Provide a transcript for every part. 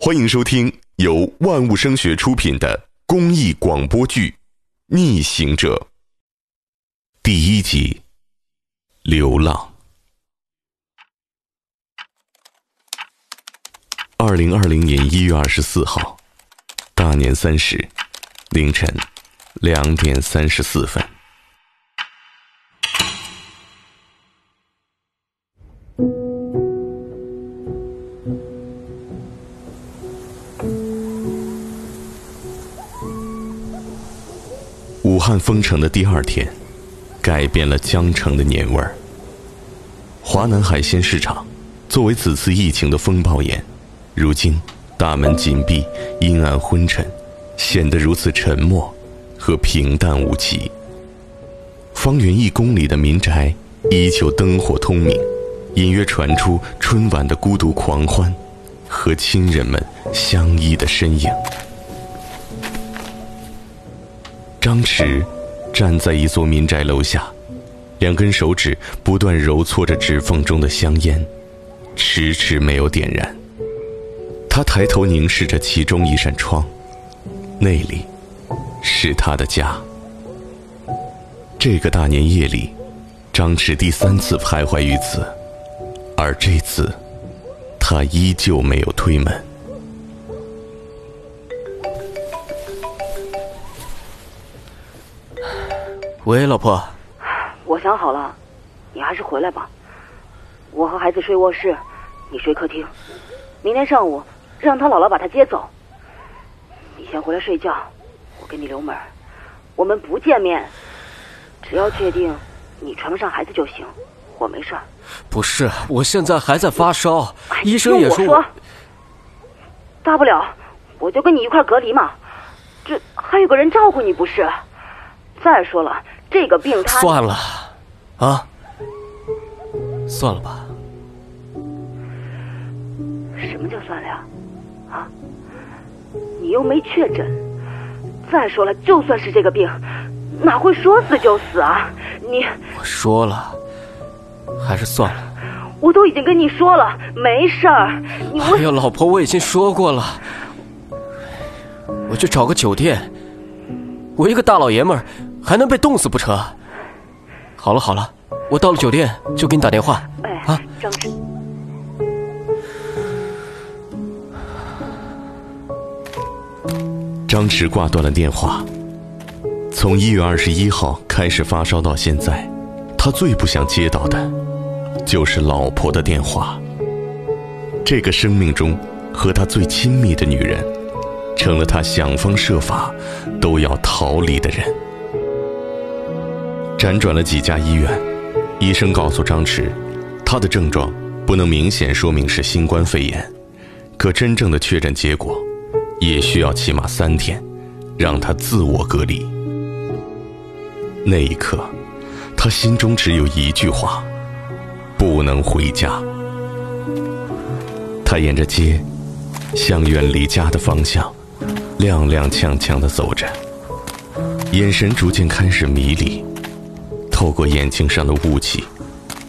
欢迎收听由万物声学出品的公益广播剧《逆行者》第一集《流浪》。二零二零年一月二十四号，大年三十，凌晨两点三十四分。汉封城的第二天，改变了江城的年味儿。华南海鲜市场作为此次疫情的风暴眼，如今大门紧闭，阴暗昏沉，显得如此沉默和平淡无奇。方圆一公里的民宅依旧灯火通明，隐约传出春晚的孤独狂欢和亲人们相依的身影。张弛站在一座民宅楼下，两根手指不断揉搓着指缝中的香烟，迟迟没有点燃。他抬头凝视着其中一扇窗，那里是他的家。这个大年夜里，张弛第三次徘徊于此，而这次，他依旧没有推门。喂，老婆。我想好了，你还是回来吧。我和孩子睡卧室，你睡客厅。明天上午让他姥姥把他接走。你先回来睡觉，我给你留门。我们不见面，只要确定你传不上孩子就行，我没事儿。不是，我现在还在发烧，哎医生也说，大不了我就跟你一块隔离嘛。这还有个人照顾你不是？再说了，这个病它算了，啊，算了吧。什么叫算了呀？啊，你又没确诊。再说了，就算是这个病，哪会说死就死啊？你我说了，还是算了。我都已经跟你说了，没事儿。你哎呀，老婆，我已经说过了，我去找个酒店。我一个大老爷们儿，还能被冻死不成？好了好了，我到了酒店就给你打电话。哎啊，张弛，张弛挂断了电话。从一月二十一号开始发烧到现在，他最不想接到的，就是老婆的电话。这个生命中和他最亲密的女人，成了他想方设法都要逃离的人。辗转了几家医院，医生告诉张弛，他的症状不能明显说明是新冠肺炎，可真正的确诊结果。也需要起码三天，让他自我隔离。那一刻，他心中只有一句话：不能回家。他沿着街，向远离家的方向，踉踉跄跄地走着，眼神逐渐开始迷离。透过眼睛上的雾气，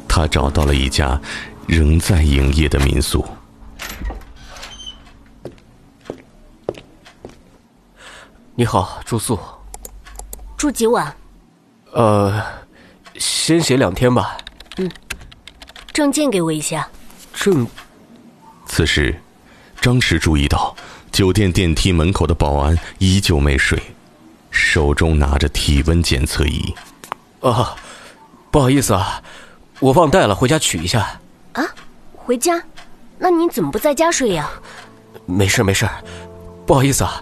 他找到了一家仍在营业的民宿。你好，住宿。住几晚？呃，先写两天吧。嗯证件给我一下。证此时，张弛注意到酒店电梯门口的保安依旧没睡，手中拿着体温检测仪。啊，不好意思啊，我忘带了，回家取一下。啊，回家？那你怎么不在家睡呀？没事没事，不好意思啊。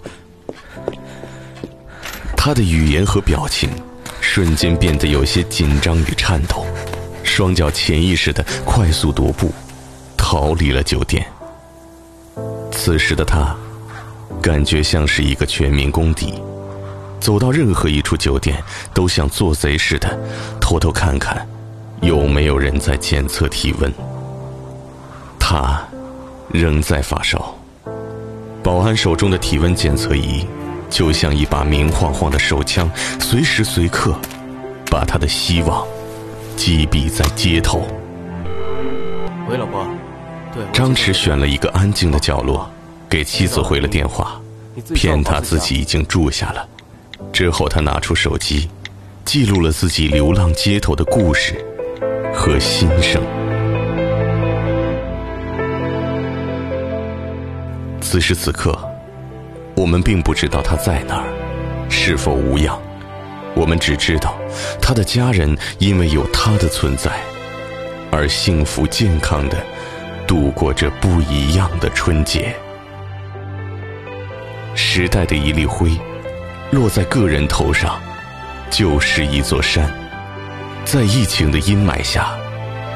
他的语言和表情瞬间变得有些紧张与颤抖，双脚潜意识的快速踱步，逃离了酒店。此时的他，感觉像是一个全民公敌，走到任何一处酒店，都像做贼似的，偷偷看看有没有人在检测体温。他仍在发烧，保安手中的体温检测仪。就像一把明晃晃的手枪，随时随刻把他的希望击毙在街头。喂，老婆。对，张弛选了一个安静的角落，给妻子回了电话，骗他自己已经住下了。之后，他拿出手机，记录了自己流浪街头的故事和心声。此时此刻，我们并不知道他在哪儿，是否无恙。我们只知道，他的家人因为有他的存在，而幸福健康的度过这不一样的春节。时代的一粒灰，落在个人头上，就是一座山。在疫情的阴霾下，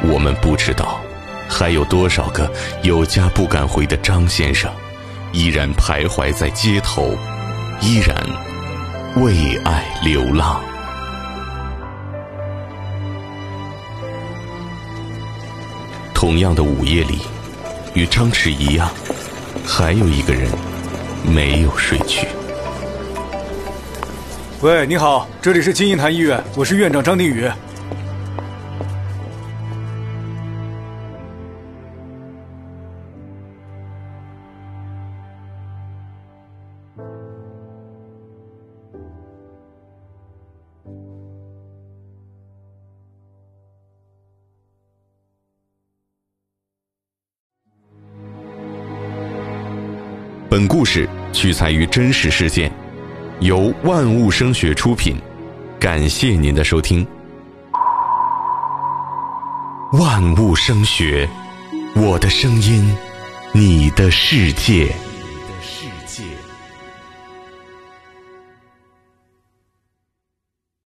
我们不知道，还有多少个有家不敢回的张先生。依然徘徊在街头，依然为爱流浪。同样的午夜里，与张弛一样，还有一个人没有睡去。喂，你好，这里是金银潭医院，我是院长张定宇。本故事取材于真实事件，由万物声学出品，感谢您的收听。万物声学，我的声音，你的世界。